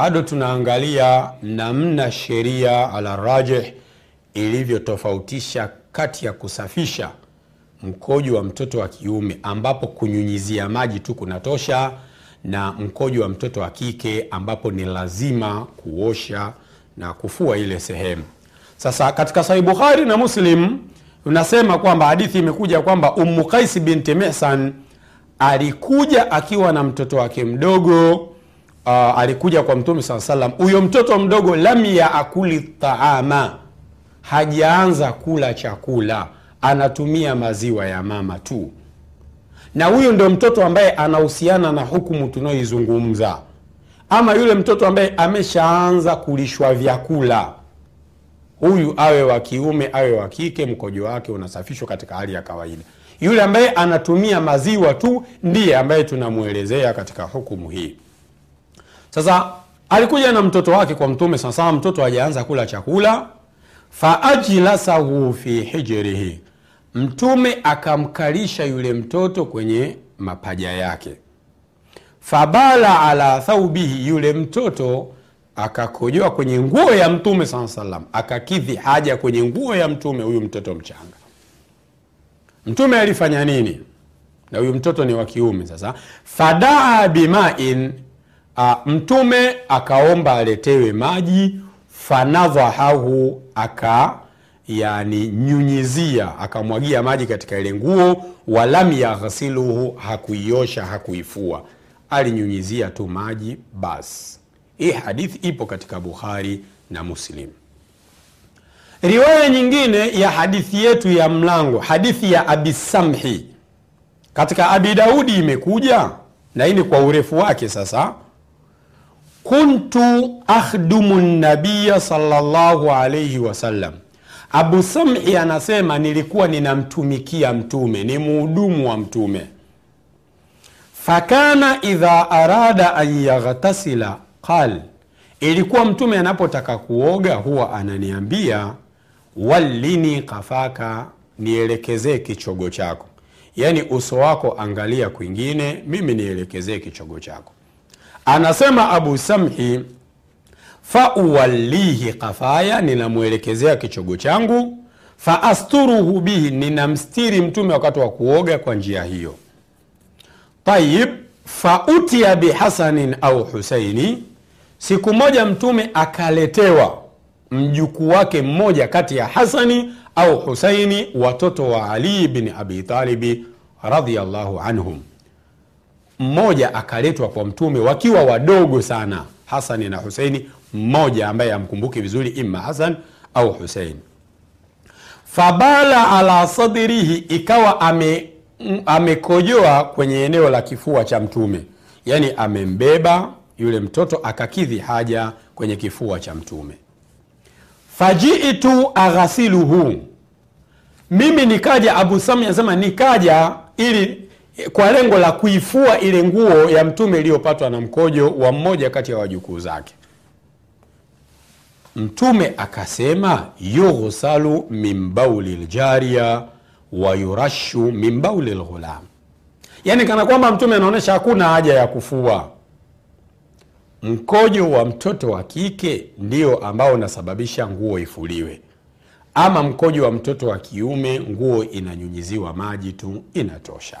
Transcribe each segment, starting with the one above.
bado tunaangalia namna sheria ala rajih ilivyotofautisha kati ya kusafisha mkojo wa mtoto wa kiume ambapo kunyunyizia maji tu kunatosha na mkojo wa mtoto wa kike ambapo ni lazima kuosha na kufua ile sehemu. Sasa katika sahih bukhari na muslim unasema kwamba hadithi imekuja kwamba ummu qais binti mihsan alikuja akiwa na mtoto wake mdogo uh, alikuja kwa mtume saa salam huyo mtoto mdogo lam yaakuli taama. Hajaanza kula chakula. Anatumia maziwa ya mama tu. Na huyu ndo mtoto ambaye anahusiana na hukumu tunaoizungumza ama yule mtoto ambaye ameshaanza kulishwa vyakula. Huyu awe wa kiume awe wa kike mkojo wake unasafishwa katika hali ya kawaida. Yule ambaye anatumia maziwa tu ndiye ambaye tunamwelezea katika hukumu hii sasa alikuja na mtoto wake kwa mtume sasa mtoto hajaanza kula chakula. Faajlasahu fi hijrihi. Mtume akamkalisha yule mtoto kwenye mapaja yake. Fabala ala thaubihi yule mtoto akakojoa kwenye nguo ya mtume saa salam akakidhi haja kwenye nguo ya mtume huyu mtoto mchanga. Mtume alifanya nini? Na huyu mtoto ni wa kiume sasa. Fadaa bimain a, mtume akaomba aletewe maji fanadhahahu aka yani nyunyizia akamwagia maji katika ile nguo walam yaghsiluhu hakuiosha hakuifua. Alinyunyizia tu maji basi hii hadithi ipo katika bukhari na muslim. Riwaya nyingine ya hadithi yetu ya mlango hadithi ya abisamhi katika abi daudi imekuja na hii ni kwa urefu wake sasa kuntu akhdumu nabiya salllahu alaihi wasallam abu samhi anasema nilikuwa ninamtumikia mtume ni muhudumu wa mtume. Fakana idha arada an yaghtasila qal ilikuwa mtume anapotaka kuoga huwa ananiambia wallini kafaka nielekezee kichogo chako. Yaani uso wako angalia kwingine mimi nielekezee kichogo chako anasema abu samhi fauwallihi kafaya ninamwelekezea kichogo changu. Faasturuhu bihi ninamstiri mtume wakati wa kuoga kwa njia hiyo. Tayib fautia bihasanin au husaini. Siku moja mtume akaletewa mjukuu wake mmoja kati ya hasani au husaini watoto wa ali bni abitalibi radiallahu anhum mmoja akaletwa kwa mtume wakiwa wadogo sana. Hasani na huseini mmoja ambaye amkumbuki vizuri ima hasan au husein. Fabala ala sadrihi ikawa ame amekojoa kwenye eneo la kifua cha mtume. Yaani amembeba yule mtoto akakidhi haja kwenye kifua cha mtume. Fajitu aghasiluhu. Mimi nikaja abu sami anasema nikaja ili kwa lengo la kuifua ile nguo ya mtume iliyopatwa na mkojo wa mmoja kati ya wajukuu zake. Mtume akasema yughsalu min bauli ljaria wa yurashu min lghulam. Yaani kana kwamba mtume anaonyesha hakuna haja ya kufua. Mkojo wa mtoto wa kike ndio ambao unasababisha nguo ifuliwe. Ama mkojo wa mtoto wa kiume nguo inanyunyiziwa maji tu inatosha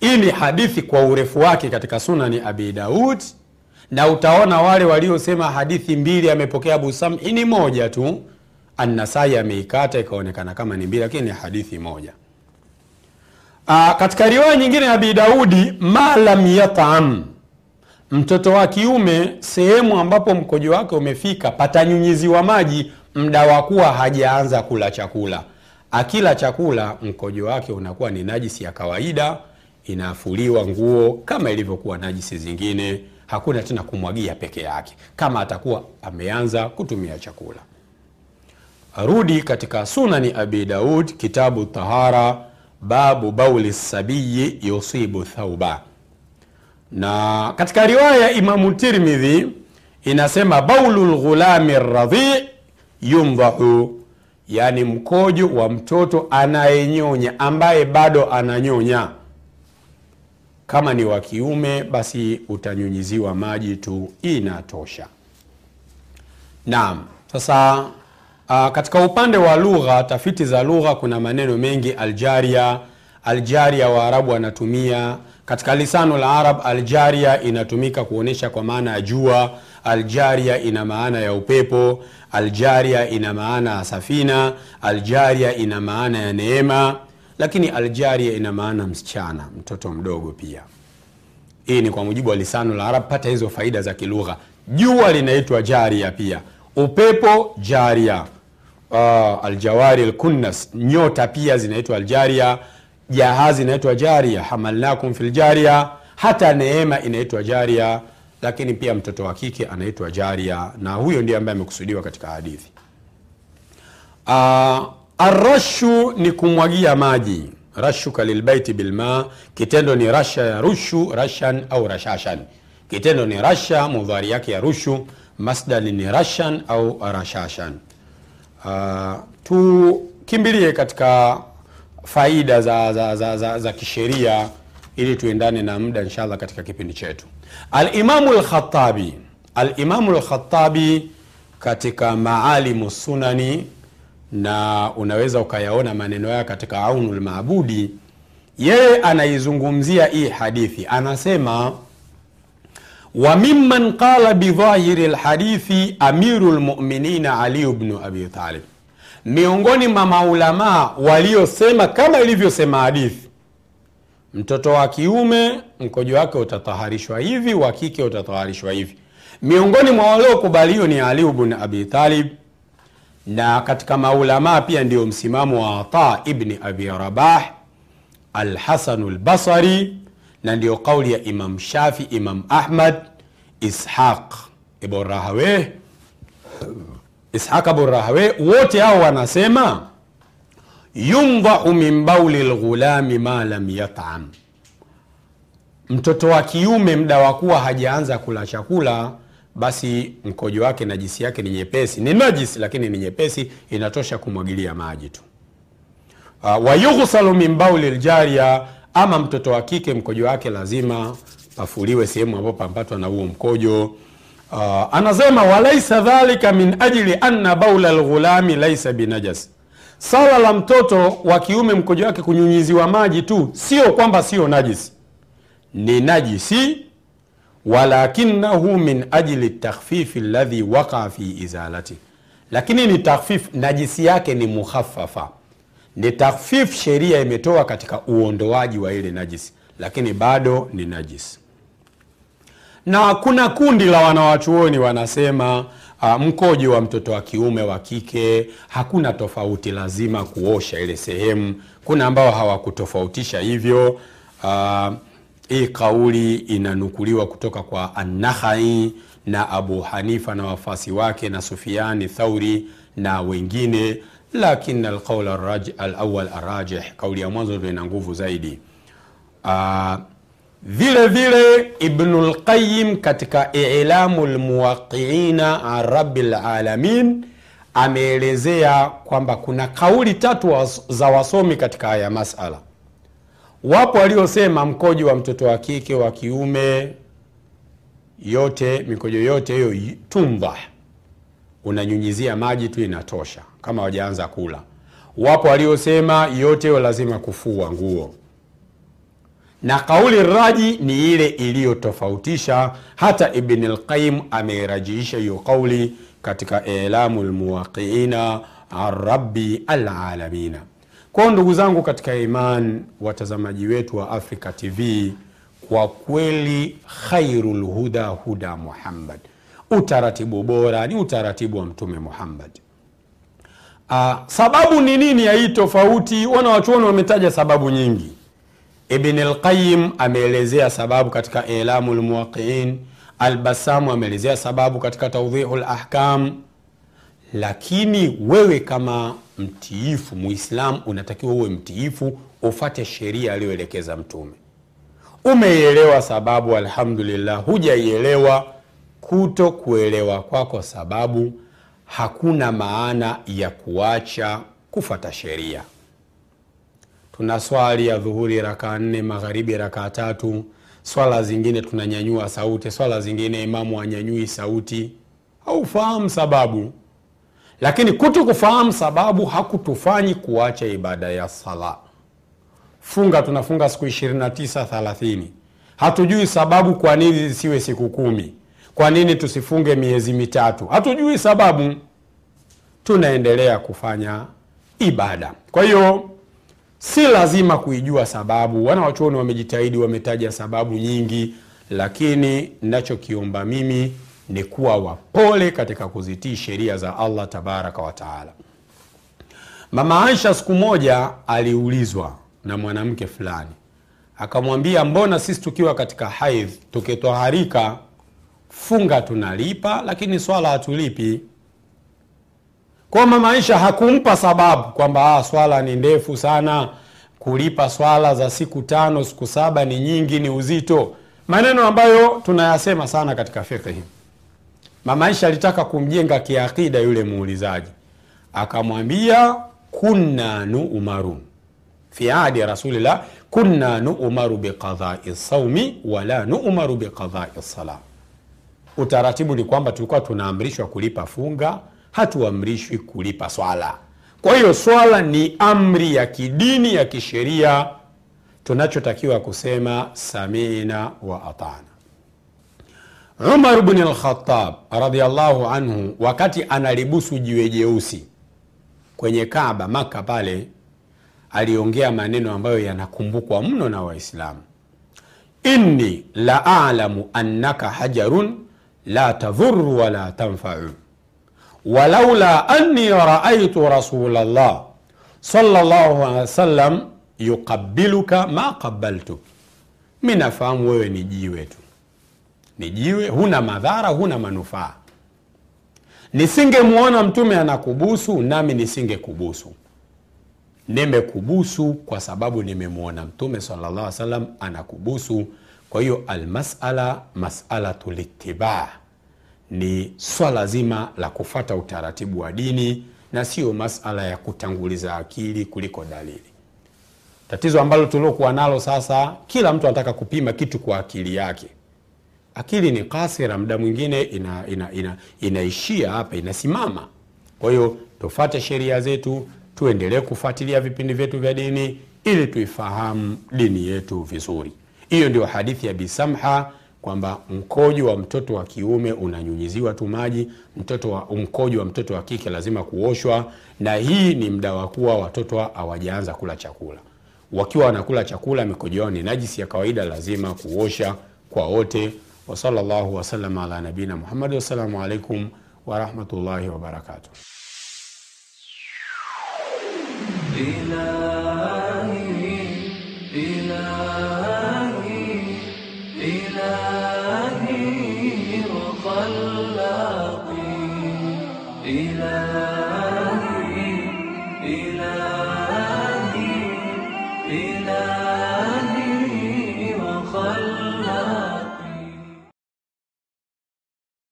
hii ni hadithi kwa urefu wake katika sunani abi daud na utaona wale waliosema hadithi mbili amepokea abu ni moja tu. Anasai ameikata ikaonekana kama ni mbili lakini ni hadithi moja. Aa, katika riwaya nyingine ya abi daudi ma lam yatam mtoto wa kiume sehemu ambapo mkojo wake umefika patanyunyiziwa maji mda wa kuwa hajaanza kula chakula. Akila chakula mkojo wake unakuwa ni najisi ya kawaida inafuliwa nguo kama ilivyokuwa najisi zingine. Hakuna tena kumwagia peke yake kama atakuwa ameanza kutumia chakula. Rudi katika sunani abi daud kitabu tahara babu bauli sabiyi yusibu thauba. Na katika riwaya ya imamu tirmidhi inasema baulu lghulami radhi yumdhahu yani mkojo wa mtoto anayenyonya ambaye bado ananyonya kama ni wa kiume basi utanyunyiziwa maji tu inatosha. Naam sasa uh, katika upande wa lugha tafiti za lugha kuna maneno mengi aljaria. Aljaria waarabu wanatumia. Katika lisanu la arab aljaria inatumika kuonyesha kwa maana ya jua. Aljaria ina maana ya upepo. Aljaria ina maana ya safina. Aljaria ina maana ya neema lakini aljaria ina maana msichana mtoto mdogo pia. Hii ni kwa mujibu wa lisanu la arab pata hizo faida za kilugha. Jua linaitwa jaria pia. Upepo jaria. Uh, aljawari lkunnas nyota pia zinaitwa aljaria. Jahazi inaitwa jaria. Hamalnakum filjaria hata neema inaitwa jaria. Lakini pia mtoto wa kike anaitwa jaria. Na huyo ndiye ambaye amekusudiwa katika hadithi. Uh, arashu ni kumwagia maji. Rashuka lilbaiti bilma. Kitendo ni rasha ya rushu rashan au rashashan. Kitendo ni rasha mudhari yake ya rushu. Masdali ni rashan au rashashan. Uh, tukimbilie katika faida za, za, za, za, za kisheria ili tuendane na muda inshallah katika kipindi chetu. Alimamu lkhatabi alimamu lkhatabi katika maalimu sunani na unaweza ukayaona maneno yake katika aunu lmabudi yeye anaizungumzia hii hadithi anasema wa mimman qala bidhahiri lhadithi amiru lmuminina aliyu bnu abi talib. Miongoni mwa maulamaa waliosema kama ilivyosema hadithi mtoto wa kiume mkojo wake utataharishwa hivi wa kike utataharishwa hivi. Miongoni mwa waliokubaliwa ni Aliyu bnu abi na katika maulamaa pia ndio msimamo wa ata ibni abi rabah alhasanu lbasari na ndio kauli ya imam shafi imam ahmad ishaq ibn ishaq rahawe wote hao wanasema yundhahu min bauli lghulami ma lam yatam. Mtoto wa kiume mda wa kuwa hajaanza kula chakula basi mkojo wake najisi yake ni nyepesi. Ni najisi lakini ni nyepesi. Inatosha kumwagilia maji tu. Uh, wayughsalu min bauli ljaria ama mtoto wa kike mkojo wake lazima pafuliwe sehemu ambapo pampatwa na huo mkojo. Uh, anasema walaisa dhalika min ajli anna baula lghulami laisa binajas. Sala la mtoto wa kiume mkojo wake kunyunyiziwa maji tu sio kwamba sio najisi. Ni najisi walakinahu min ajli takhfifi ladhi waqa fi izalati. Lakini ni takhfif najisi yake ni mukhafafa ni takhfif sheria imetoa katika uondoaji wa ile najisi lakini bado ni najisi. Na kuna kundi la wanawachuoni wanasema uh, mkojo wa mtoto wa kiume wa kike hakuna tofauti lazima kuosha ile sehemu. Kuna ambao hawakutofautisha hivyo. Uh, hii kauli inanukuliwa kutoka kwa anahai na abu hanifa na wafasi wake na sufiani thauri na wengine lakin alqaul alawal arajih kauli ya mwanzo ndio ina nguvu zaidi. Uh, vile vile ibnu lqayim katika ilamu lmuwaqiina an rabi lalamin ameelezea kwamba kuna kauli tatu za wasomi katika haya masala wapo waliosema mkojo wa mtoto wa kike wa kiume yote mikojo yote hiyo tumdha unanyunyizia maji tu inatosha kama wajaanza kula. Wapo waliosema yote hiyo lazima kufua nguo. Na kauli raji ni ile iliyotofautisha hata ibn lqayim ameirajiisha hiyo kauli katika ilamu lmuwaqiina an rabi alalamina kwao ndugu zangu katika iman watazamaji wetu wa africa tv kwa kweli khairu lhuda huda muhammad. Utaratibu bora ni utaratibu wa mtume muhammad. Uh, sababu ni nini ya hii tofauti? Wanawachuoni wametaja sababu nyingi. Ibn lqayim ameelezea sababu katika ilamu lmuwaqiin albasamu ameelezea sababu katika taudhihu lahkam lakini wewe kama mtiifu muislam unatakiwa uwe mtiifu ufate sheria aliyoelekeza mtume. Umeielewa sababu alhamdulillah hujaielewa kuto kuelewa kwako sababu hakuna maana ya kuacha kufata sheria. Tuna swali ya dhuhuri rakaa nne magharibi rakaa tatu swala zingine tunanyanyua sauti, swala zingine imamu anyanyui sauti. Haufahamu sababu, lakini kuto kufahamu sababu hakutufanyi kuacha ibada ya sala. Funga tunafunga siku 29 30, hatujui sababu kwa nini zisiwe siku kumi. Kwa nini tusifunge miezi mitatu? Hatujui sababu, tunaendelea kufanya ibada. Kwa hiyo si lazima kuijua sababu. Wanawachuoni wamejitahidi, wametaja sababu nyingi, lakini nachokiomba mimi ni kuwa wapole katika kuzitii sheria za Allah tabaraka wa taala. Mama Aisha siku moja aliulizwa na mwanamke fulani, akamwambia mbona sisi tukiwa katika haidh tukitwaharika funga tunalipa, lakini swala hatulipi? Kwa mama Aisha hakumpa sababu kwamba ah, swala ni ndefu sana, kulipa swala za siku tano siku saba ni nyingi, ni uzito, maneno ambayo tunayasema sana katika fiqhi. Mama Aisha alitaka kumjenga kiakida yule muulizaji, akamwambia kunna nu'maru fi ahdi rasulillah kunna nu'maru biqadai saumi wala nu'maru biqadai sala. Utaratibu ni kwamba tulikuwa tunaamrishwa kulipa funga hatuamrishwi kulipa swala. Kwa hiyo swala ni amri ya kidini ya kisheria, tunachotakiwa kusema samina wa atana. Umar bin al-Khattab radhiallahu anhu, wakati analibusu jiwe jeusi kwenye Kaaba Maka pale, aliongea maneno ambayo yanakumbukwa mno na Waislamu: inni la alamu annaka hajarun la tadhuru wala tanfau. Walaula anni raaitu rasulallah sallallahu alaihi wasallam yuqabiluka ma qabaltuk, mi nafahamu wewe ni jiwe tu, ni jiwe, huna madhara, huna manufaa. Nisingemwona mtume anakubusu nami nisingekubusu. Nimekubusu kwa sababu nimemwona mtume sallallahu anakubusu. Kwa hiyo almasala masalatu litibaa ni swala zima la kufata utaratibu wa dini na sio masala ya kutanguliza akili kuliko dalili. Tatizo ambalo tuliokuwa nalo sasa, kila mtu anataka kupima kitu kwa akili yake. Akili ni kasira, muda mwingine ina, ina, ina, inaishia hapa, inasimama. Kwa hiyo tufate sheria zetu, tuendelee kufuatilia vipindi vyetu vya dini ili tuifahamu dini yetu vizuri. Hiyo ndio hadithi ya Bisamha kwamba mkojo wa mtoto wa kiume unanyunyiziwa tu maji, mtoto wa mkojo wa mtoto wa kike lazima kuoshwa, na hii ni mda wa kuwa watoto hawajaanza kula chakula. Wakiwa wanakula chakula, mikojo yao ni najisi ya kawaida, lazima kuosha kwa wote. Wa sallallahu wasallam ala nabina Muhammad, wassalamu alaikum warahmatullahi wabarakatuh.